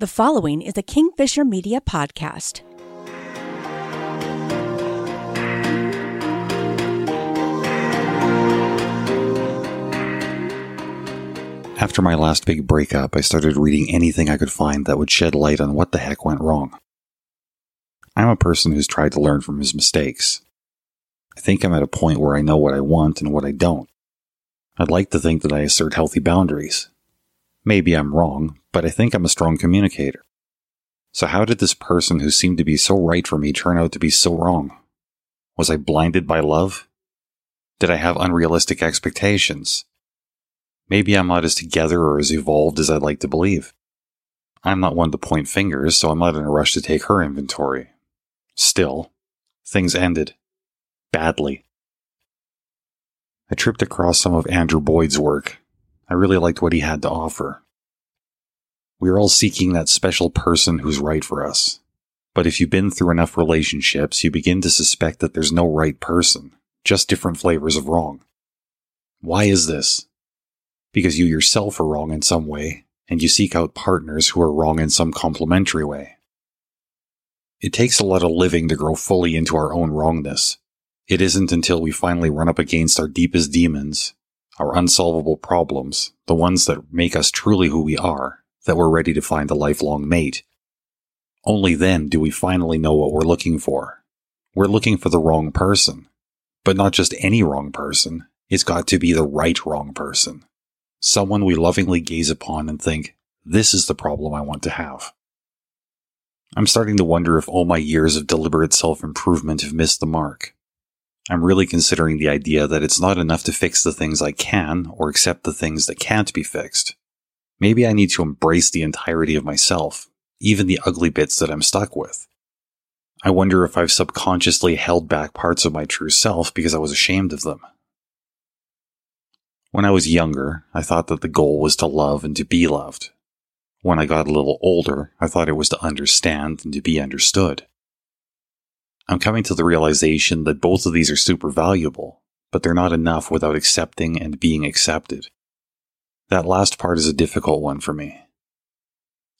The following is a Kingfisher Media podcast. After my last big breakup, I started reading anything I could find that would shed light on what the heck went wrong. I'm a person who's tried to learn from his mistakes. I think I'm at a point where I know what I want and what I don't. I'd like to think that I assert healthy boundaries. Maybe I'm wrong, but I think I'm a strong communicator. So how did this person who seemed to be so right for me turn out to be so wrong? Was I blinded by love? Did I have unrealistic expectations? Maybe I'm not as together or as evolved as I'd like to believe. I'm not one to point fingers, so I'm not in a rush to take her inventory. Still, things ended. Badly. I tripped across some of Andrew Boyd's work. I really liked what he had to offer. We're all seeking that special person who's right for us. But if you've been through enough relationships, you begin to suspect that there's no right person, just different flavors of wrong. Why is this? Because you yourself are wrong in some way, and you seek out partners who are wrong in some complementary way. It takes a lot of living to grow fully into our own wrongness. It isn't until we finally run up against our deepest demons, our unsolvable problems, the ones that make us truly who we are, that we're ready to find a lifelong mate. Only then do we finally know what we're looking for. We're looking for the wrong person. But not just any wrong person. It's got to be the right wrong person. Someone we lovingly gaze upon and think, this is the problem I want to have. I'm starting to wonder if all my years of deliberate self-improvement have missed the mark. I'm really considering the idea that it's not enough to fix the things I can or accept the things that can't be fixed. Maybe I need to embrace the entirety of myself, even the ugly bits that I'm stuck with. I wonder if I've subconsciously held back parts of my true self because I was ashamed of them. When I was younger, I thought that the goal was to love and to be loved. When I got a little older, I thought it was to understand and to be understood. I'm coming to the realization that both of these are super valuable, but they're not enough without accepting and being accepted. That last part is a difficult one for me.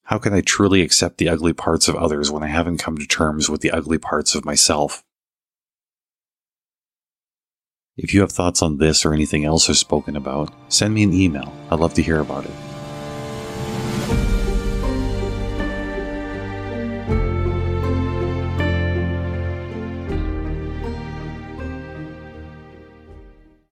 How can I truly accept the ugly parts of others when I haven't come to terms with the ugly parts of myself? If you have thoughts on this or anything else I've spoken about, send me an email. I'd love to hear about it.